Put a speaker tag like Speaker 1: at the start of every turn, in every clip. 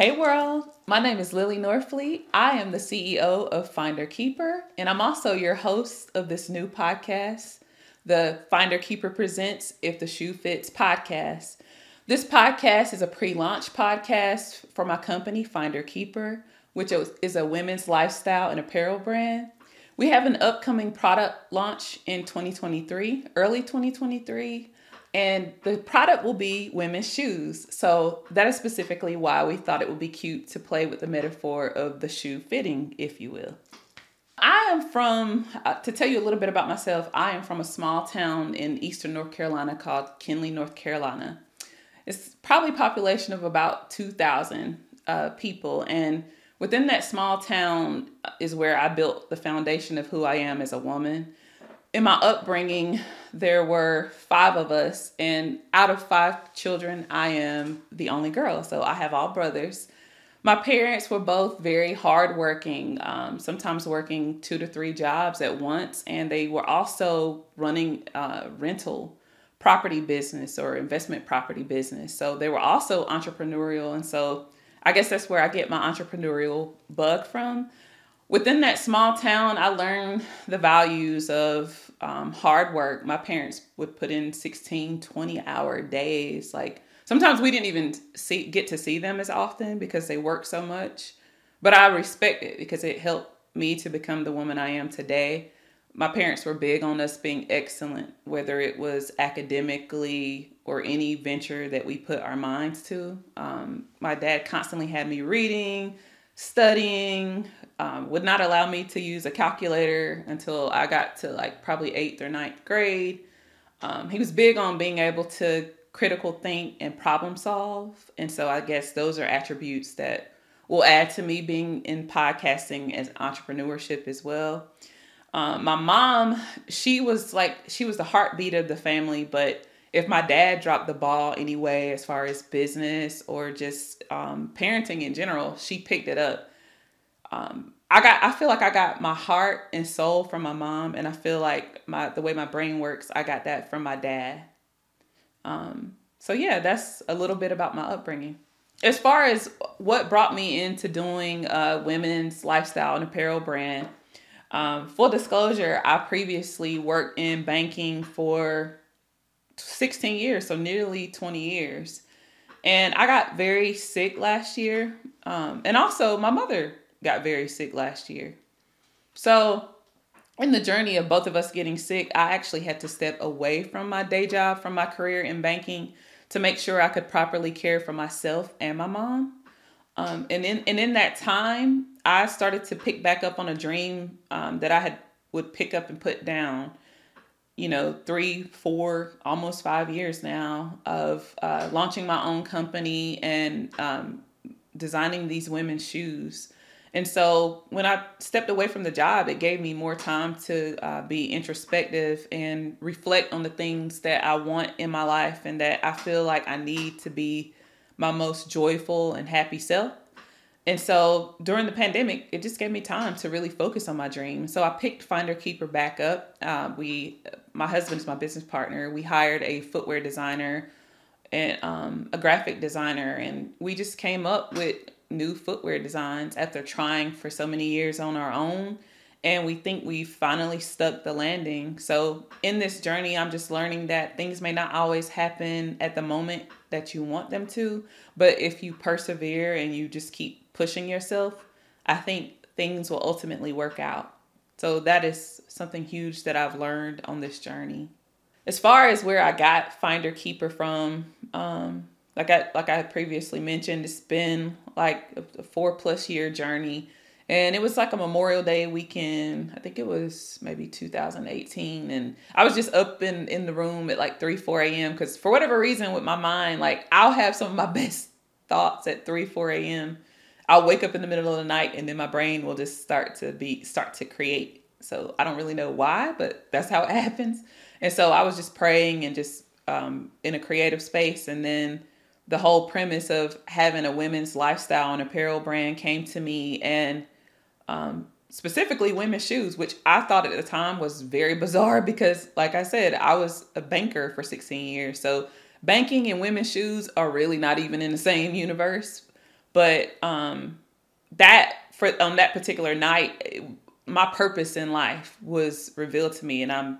Speaker 1: Hey world, my name is Lillie Norfleet. I am the CEO of FindHER KeepHER, and I'm also your host of this new podcast, the FindHER KeepHER Presents If the Shoe Fits podcast. This podcast is a pre launch podcast for my company, FindHER KeepHER, which is a women's lifestyle and apparel brand. We have an upcoming product launch in 2023, early 2023 and the product will be women's shoes. So that is specifically why we thought it would be cute to play with the metaphor of the shoe fitting, if you will. I am from, uh, to tell you a little bit about myself, I am from a small town in eastern North Carolina called Kenly, North Carolina. It's probably population of about 2,000 uh, people. And within that small town is where I built the foundation of who I am as a woman in my upbringing, there were five of us, and out of five children, I am the only girl. So I have all brothers. My parents were both very hardworking, um, sometimes working two to three jobs at once, and they were also running uh, rental property business or investment property business. So they were also entrepreneurial, and so I guess that's where I get my entrepreneurial bug from within that small town, I learned the values of um, hard work. My parents would put in 16, 20 hour days. Like sometimes we didn't even see get to see them as often because they work so much. But I respect it because it helped me to become the woman I am today. My parents were big on us being excellent, whether it was academically or any venture that we put our minds to. Um, my dad constantly had me reading, studying, um, would not allow me to use a calculator until I got to like probably eighth or ninth grade. Um, he was big on being able to critical think and problem solve. And so I guess those are attributes that will add to me being in podcasting as entrepreneurship as well. Um, my mom, she was like, she was the heartbeat of the family, but if my dad dropped the ball anyway, as far as business or just um, parenting in general, she picked it up um, I got I feel like I got my heart and soul from my mom, and I feel like my the way my brain works, I got that from my dad. Um, so yeah, that's a little bit about my upbringing. As far as what brought me into doing a women's lifestyle and apparel brand, um, full disclosure, I previously worked in banking for 16 years, so nearly 20 years. And I got very sick last year. Um, and also, my mother got very sick last year. So, in the journey of both of us getting sick, I actually had to step away from my day job, from my career in banking, to make sure I could properly care for myself and my mom. Um, and in and in that time, I started to pick back up on a dream um, that I had would pick up and put down. You know, three, four, almost five years now of uh, launching my own company and um, designing these women's shoes. And so when I stepped away from the job, it gave me more time to uh, be introspective and reflect on the things that I want in my life and that I feel like I need to be my most joyful and happy self. And so during the pandemic, it just gave me time to really focus on my dream. So I picked FindHER KeepHER back up. Uh, we, my husband is my business partner. We hired a footwear designer and um, a graphic designer, and we just came up with new footwear designs after trying for so many years on our own. And we think we've finally stuck the landing. So, in this journey, I'm just learning that things may not always happen at the moment that you want them to. But if you persevere and you just keep pushing yourself, I think things will ultimately work out. So, that is something huge that I've learned on this journey. As far as where I got FindHER KeepHER from, um, like I like I previously mentioned, it's been like a four plus year journey. And it was like a Memorial Day weekend. I think it was maybe 2018. And I was just up in, in the room at like 3, 4 a.m. Because for whatever reason, with my mind, like I'll have some of my best thoughts at 3, 4 a.m. I'll wake up in the middle of the night and then my brain will just start to be, start to create. So I don't really know why, but that's how it happens. And so I was just praying and just um, in a creative space. And then the whole premise of having a women's lifestyle and apparel brand came to me and um, specifically women's shoes which i thought at the time was very bizarre because like i said i was a banker for 16 years so banking and women's shoes are really not even in the same universe But um, that for on that particular night, my purpose in life was revealed to me, and I'm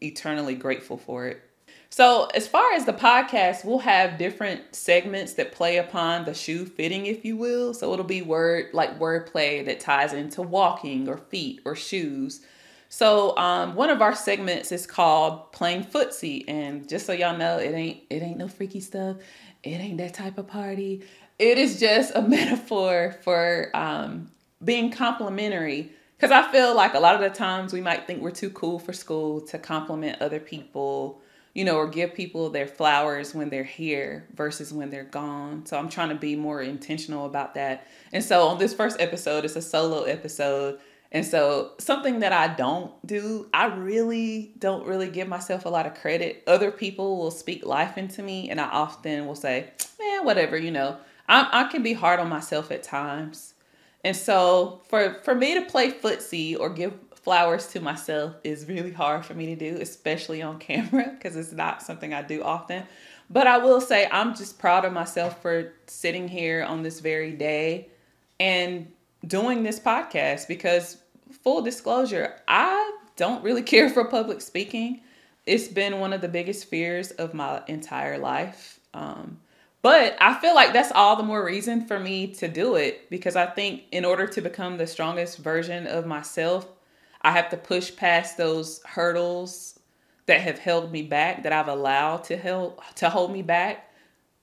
Speaker 1: eternally grateful for it. So, as far as the podcast, we'll have different segments that play upon the shoe fitting, if you will. So, it'll be word like wordplay that ties into walking or feet or shoes. So, um, one of our segments is called playing footsie, and just so y'all know, it ain't it ain't no freaky stuff. It ain't that type of party. It is just a metaphor for um, being complimentary because I feel like a lot of the times we might think we're too cool for school to compliment other people, you know, or give people their flowers when they're here versus when they're gone. So I'm trying to be more intentional about that. And so on this first episode, it's a solo episode. And so something that I don't do, I really don't really give myself a lot of credit. Other people will speak life into me, and I often will say, man, whatever, you know. I, I can be hard on myself at times. And so for for me to play footsie or give flowers to myself is really hard for me to do, especially on camera because it's not something I do often. But I will say I'm just proud of myself for sitting here on this very day and doing this podcast because full disclosure, I don't really care for public speaking. It's been one of the biggest fears of my entire life. Um, but I feel like that's all the more reason for me to do it because I think in order to become the strongest version of myself, I have to push past those hurdles that have held me back, that I've allowed to help to hold me back.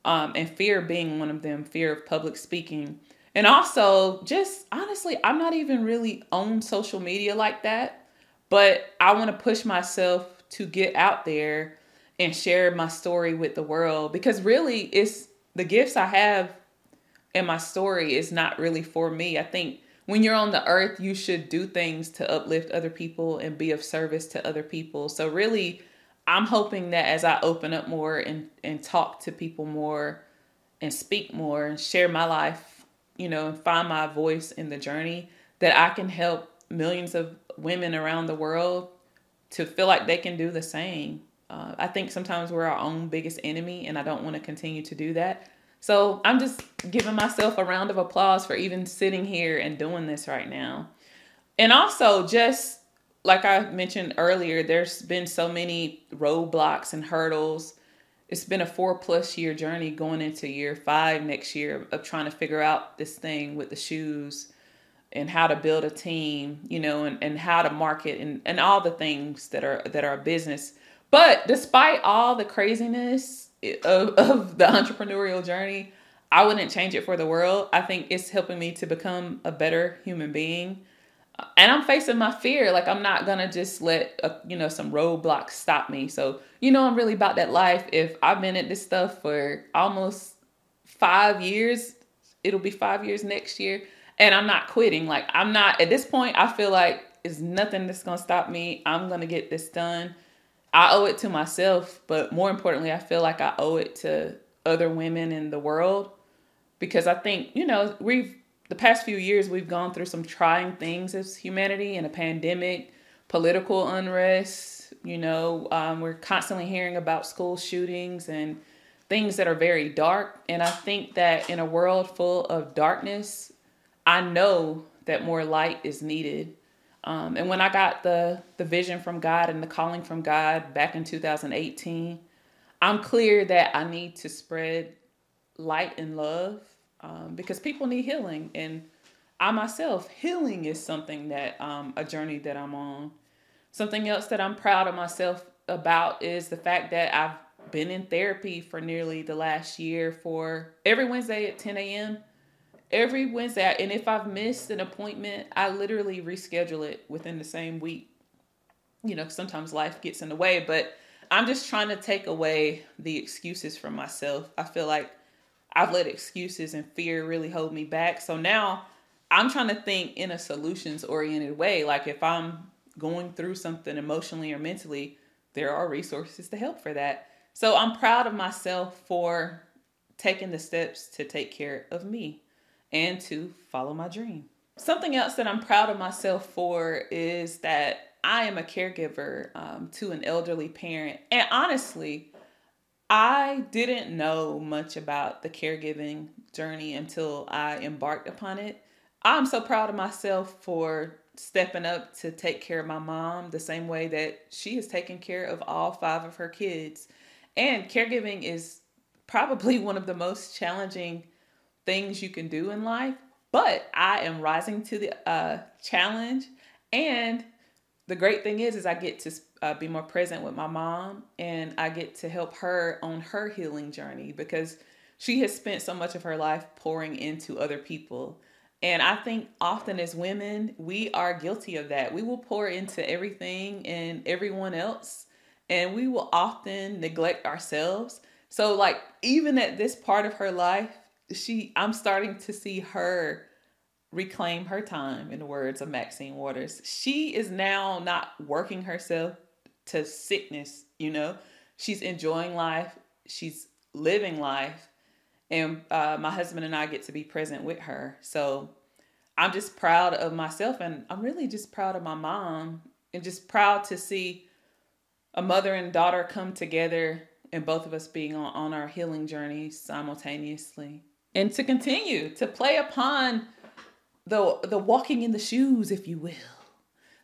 Speaker 1: Um, and fear being one of them, fear of public speaking. And also, just honestly, I'm not even really on social media like that, but I want to push myself to get out there and share my story with the world because really it's the gifts I have and my story is not really for me. I think when you're on the earth, you should do things to uplift other people and be of service to other people. So really, I'm hoping that as I open up more and and talk to people more and speak more and share my life, you know, find my voice in the journey that I can help millions of women around the world to feel like they can do the same. Uh, I think sometimes we're our own biggest enemy, and I don't want to continue to do that. So I'm just giving myself a round of applause for even sitting here and doing this right now. And also, just like I mentioned earlier, there's been so many roadblocks and hurdles. It's been a four plus year journey going into year five next year of trying to figure out this thing with the shoes and how to build a team, you know, and, and how to market and, and all the things that are that are a business. But despite all the craziness of, of the entrepreneurial journey, I wouldn't change it for the world. I think it's helping me to become a better human being. And I'm facing my fear. Like I'm not gonna just let a, you know some roadblocks stop me. So you know I'm really about that life. If I've been at this stuff for almost five years, it'll be five years next year, and I'm not quitting. Like I'm not at this point. I feel like it's nothing that's gonna stop me. I'm gonna get this done I owe it to myself, but more importantly, I feel like I owe it to other women in the world because I think, you know, we've the past few years we've gone through some trying things as humanity and a pandemic, political unrest, you know, um, we're constantly hearing about school shootings and things that are very dark. And I think that in a world full of darkness, I know that more light is needed. Um, and when I got the the vision from God and the calling from God back in 2018, I'm clear that I need to spread light and love um, because people need healing, and I myself healing is something that um, a journey that I'm on. Something else that I'm proud of myself about is the fact that I've been in therapy for nearly the last year for every Wednesday at 10 a.m every Wednesday. And if I've missed an appointment, I literally reschedule it within the same week. You know, sometimes life gets in the way, but I'm just trying to take away the excuses from myself. I feel like I've let excuses and fear really hold me back. So now I'm trying to think in a solutions oriented way. Like if I'm going through something emotionally or mentally, there are resources to help for that. So I'm proud of myself for taking the steps to take care of me and to follow my dream. Something else that I'm proud of myself for is that I am a caregiver um, to an elderly parent. And honestly, I didn't know much about the caregiving journey until I embarked upon it. I'm so proud of myself for stepping up to take care of my mom the same way that she has taken care of all five of her kids. And caregiving is probably one of the most challenging things you can do in life, but I am rising to the uh, challenge. And the great thing is, is I get to uh, be more present with my mom, and I get to help her on her healing journey because she has spent so much of her life pouring into other people. And I think often as women, we are guilty of that. We will pour into everything and everyone else, and we will often neglect ourselves. So, like, even at this part of her life, she I'm starting to see her reclaim her time in the words of Maxine Waters. She is now not working herself to sickness, you know. She's enjoying life, she's living life, and uh, my husband and I get to be present with her. So I'm just proud of myself, and I'm really just proud of my mom, and just proud to see a mother and daughter come together, and both of us being on, on our healing journey simultaneously and to continue to play upon the the walking in the shoes, if you will.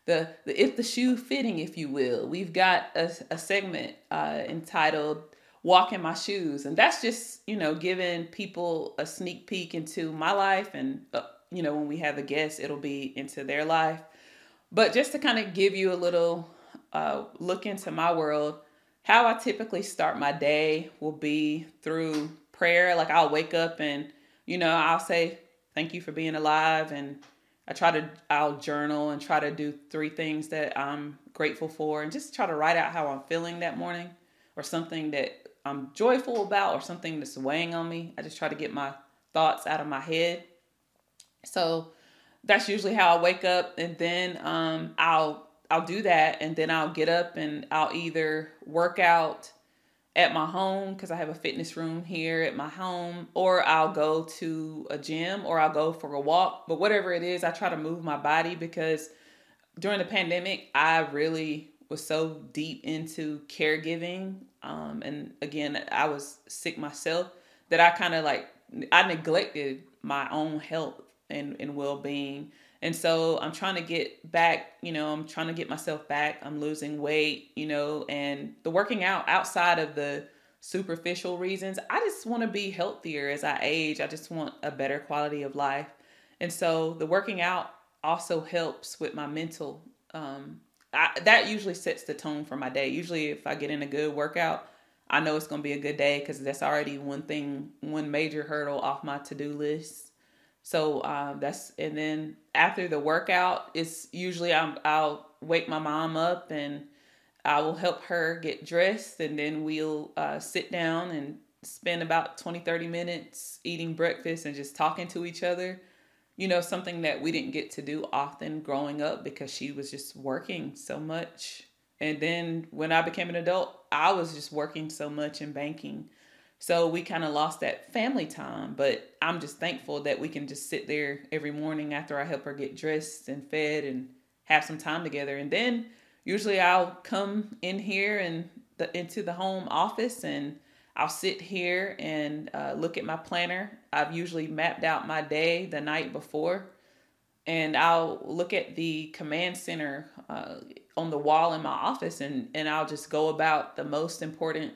Speaker 1: The, the if the shoe fitting, if you will. We've got a, a segment uh, entitled "Walk in My Shoes," and that's just you know giving people a sneak peek into my life, and uh, you know when we have a guest, it'll be into their life. But just to kind of give you a little uh, look into my world, how I typically start my day will be through prayer. Like I'll wake up and, you know, I'll say, thank you for being alive. And I try to, I'll journal and try to do three things that I'm grateful for and just try to write out how I'm feeling that morning or something that I'm joyful about or something that's weighing on me. I just try to get my thoughts out of my head. So that's usually how I wake up and then um, I'll I'll do that and then I'll get up and I'll either work out at my home because I have a fitness room here at my home, or I'll go to a gym or I'll go for a walk. But whatever it is, I try to move my body because during the pandemic, I really was so deep into caregiving. Um, and again, I was sick myself that I kind of like, I neglected my own health and, and well being. And so I'm trying to get back, you know, I'm trying to get myself back. I'm losing weight, you know, and the working out outside of the superficial reasons, I just want to be healthier as I age. I just want a better quality of life. And so the working out also helps with my mental. Um, I, that usually sets the tone for my day. Usually, if I get in a good workout, I know it's going to be a good day because that's already one thing, one major hurdle off my to do list. So um, that's and then after the workout, it's usually I'm I'll wake my mom up and I will help her get dressed and then we'll uh, sit down and spend about 20 30 minutes eating breakfast and just talking to each other. You know something that we didn't get to do often growing up because she was just working so much. And then when i became an adult i was just working so much in banking so we kind of lost that family time, but I'm just thankful that we can just sit there every morning after I help her get dressed and fed and have some time together. And then usually I'll come in here and the, into the home office and I'll sit here and uh, look at my planner. I've usually mapped out my day the night before, and I'll look at the command center uh, on the wall in my office, and and I'll just go about the most important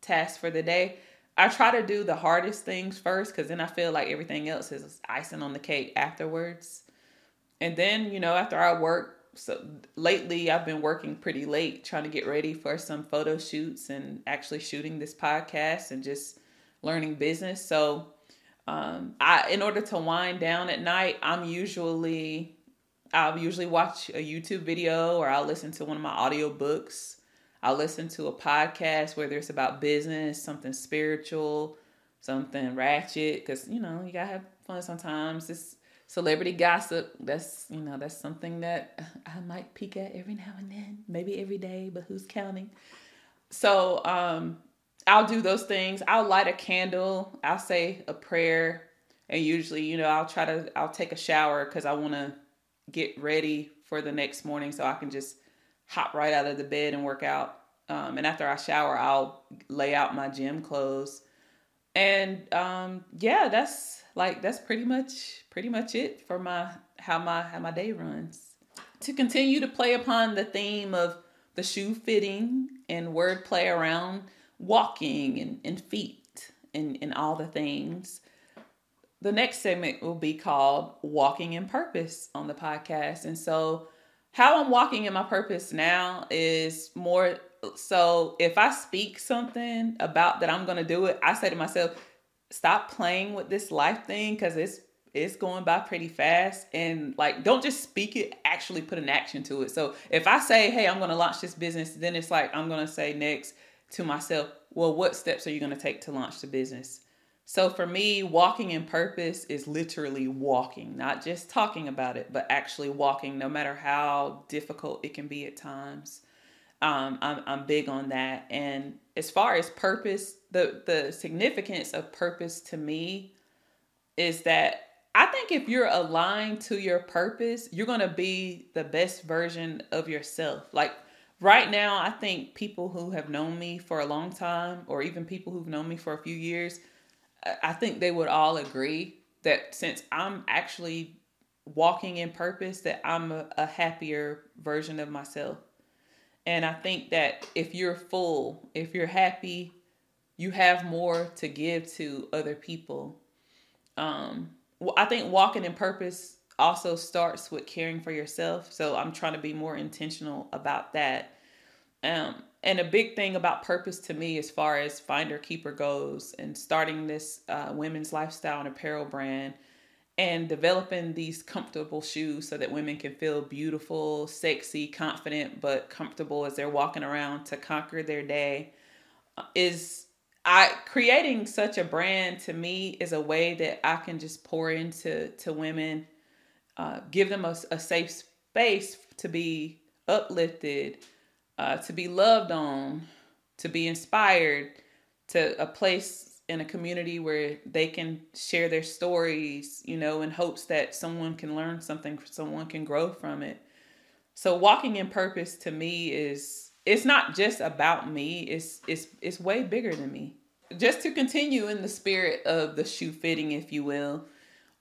Speaker 1: tasks for the day. I try to do the hardest things first because then I feel like everything else is icing on the cake afterwards. And then, you know, after I work, so lately I've been working pretty late trying to get ready for some photo shoots and actually shooting this podcast and just learning business. So, um, I in order to wind down at night, I'm usually I'll usually watch a YouTube video or I'll listen to one of my audiobooks I'll listen to a podcast, whether it's about business, something spiritual, something ratchet, because you know you gotta have fun sometimes. This celebrity gossip, that's you know that's something that I might peek at every now and then, maybe every day, but who's counting? So um, I'll do those things. I'll light a candle. I'll say a prayer, and usually, you know, I'll try to I'll take a shower because I want to get ready for the next morning so I can just hop right out of the bed and work out. Um, and after I shower, I'll lay out my gym clothes. And um, yeah, that's like that's pretty much pretty much it for my how my how my day runs. To continue to play upon the theme of the shoe fitting and wordplay around walking and, and feet and, and all the things. The next segment will be called Walking in Purpose on the podcast. And so, how I'm walking in my purpose now is more so if I speak something about that I'm to do it, I say to myself, stop playing with this life thing because it's it's going by pretty fast. And like don't just speak it actually put an action to it. So if i say hey i'm going to launch this business then it's like i'm going to say next to myself well what steps are you going to take to launch the business so for me walking in purpose is literally walking not just talking about it but actually walking no matter how difficult it can be at times um, I'm, I'm big on that and as far as purpose the the significance of purpose to me is that I think if you're aligned to your purpose, you're going to be the best version of yourself. Like right now, I think people who have known me for a long time, or even people who've known me for a few years, I think they would all agree that since I'm actually walking in purpose, that I'm a, a happier version of myself. And I think that if you're full, if you're happy, you have more to give to other people. Um, I think walking in purpose also starts with caring for yourself. So I'm trying to be more intentional about that. Um, and a big thing about purpose to me, as far as FindHER KeepHER goes, and starting this uh, women's lifestyle and apparel brand, and developing these comfortable shoes so that women can feel beautiful, sexy, confident, but comfortable as they're walking around to conquer their day, uh, is I creating such a brand to me is a way that I can just pour into to women, uh, give them a, a, safe space to be uplifted, uh, to be loved on, to be inspired, to a place in a community where they can share their stories, you know, in hopes that someone can learn something, someone can grow from it. So walking in purpose to me is it's not just about me it's it's it's way bigger than me just to continue in the spirit of the shoe fitting if you will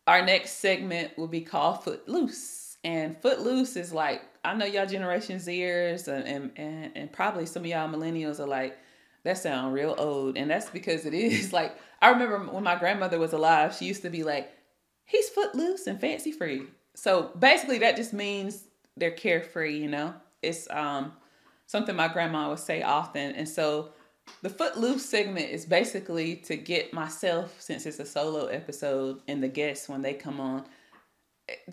Speaker 1: our next segment will be called footloose and footloose is like i know y'all generation zers and and, and, and probably some of y'all millennials are like that sound real old. And that's because it is. Like i remember when my grandmother was alive she used to be like he's footloose and fancy free so basically that just means they're carefree you know? It's um something my grandma would say often. And so the Footloose segment is basically to get myself, since it's a solo episode, and the guests when they come on,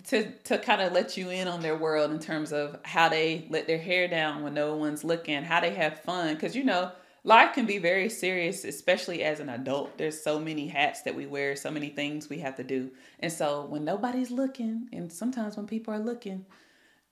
Speaker 1: to to kind of let you in on their world in terms of how they let their hair down when no one's looking, how they have fun. Because you know, life can be very serious, especially as an adult. There's so many hats that we wear, so many things we have to do. And so when nobody's looking, and sometimes when people are looking,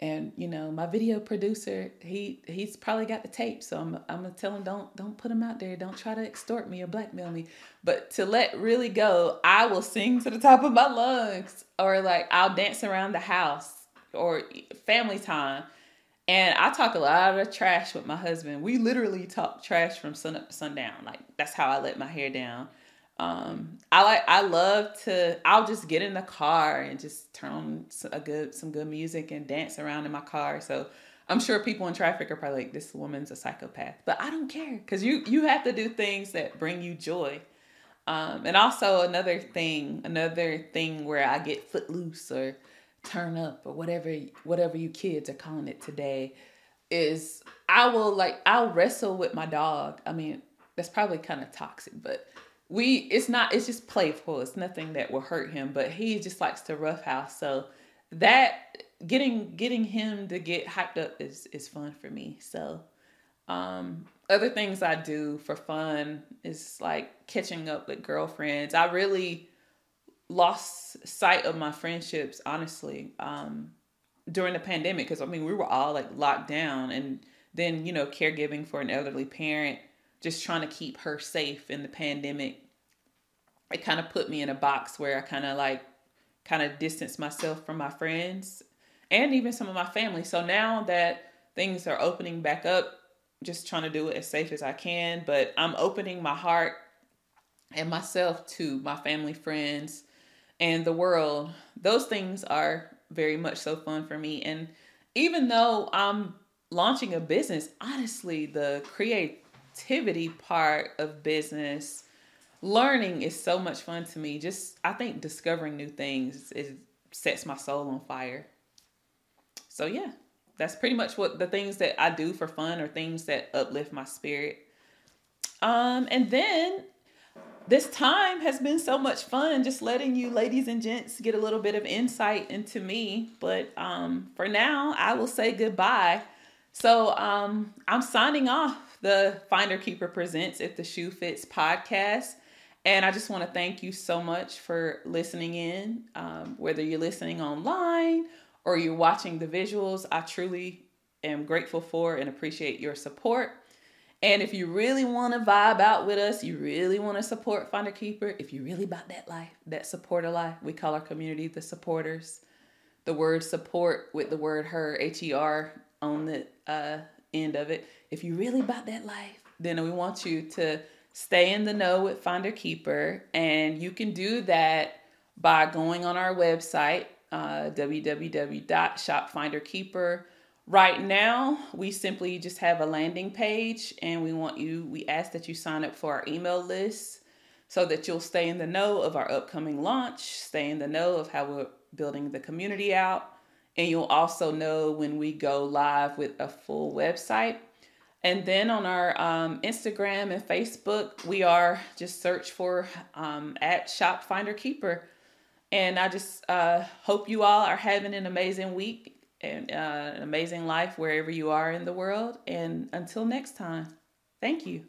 Speaker 1: and you know my video producer he he's probably got the tape. So i'm, I'm gonna tell him don't don't put him out there. Don't try to extort me or blackmail me. But to let really go i will sing to the top of my lungs or like i'll dance around the house or family time. And i talk a lot of trash with my husband. We literally talk trash from sun up to sundown. Like that's how i let my hair down um, I like I love to I'll just get in the car and just turn on a good some good music and dance around in my car. So I'm sure people in traffic are probably like this woman's a psychopath, but I don't care cuz you you have to do things that bring you joy. Um, and also another thing, another thing where I get footloose or turn up or whatever whatever you kids are calling it today is I will like I'll wrestle with my dog. I mean, that's probably kind of toxic, but we it's not it's just playful. It's nothing that will hurt him but he just likes to roughhouse. So that getting getting him to get hyped up is is fun for me. So um other things i do for fun is like catching up with girlfriends. I really lost sight of my friendships honestly um during the pandemic because i mean we were all like locked down. And then you know caregiving for an elderly parent just trying to keep her safe in the pandemic, it kind of put me in a box where I kind of like kind of distanced myself from my friends and even some of my family. So now that things are opening back up, just trying to do it as safe as I can, but I'm opening my heart and myself to my family, friends, and the world. Those things are very much so fun for me. And even though I'm launching a business, honestly, the creativity part of business, learning is so much fun to me. Just, I think discovering new things it sets my soul on fire. So, yeah, that's pretty much what the things that I do for fun or things that uplift my spirit. Um, and then this time has been so much fun just letting you ladies and gents get a little bit of insight into me but um, for now i will say goodbye so um, i'm signing off. The FindHER KeepHER presents if the shoe fits podcast. And i just want to thank you so much for listening in. Um, whether you're listening online or you're watching the visuals i truly am grateful for and appreciate your support. And if you really want to vibe out with us, you really want to support FindHER KeepHER, if you really about that life, that supporter life, we call our community the supporters. The word support with the word her, H E R, on the uh, end of it. If you really about that life, then we want you to stay in the know with FindHER KeepHER. And you can do that by going on our website, uh, www.shopfinderkeeper.com Right now, we simply just have a landing page and we want you, we ask that you sign up for our email list so that you'll stay in the know of our upcoming launch, stay in the know of how we're building the community out, and you'll also know when we go live with a full website. And then on our um, Instagram and Facebook, we are just search for um, at Shop FindHER KeepHER. And I just uh, hope you all are having an amazing week and uh, an amazing life wherever you are in the world. And until next time, thank you.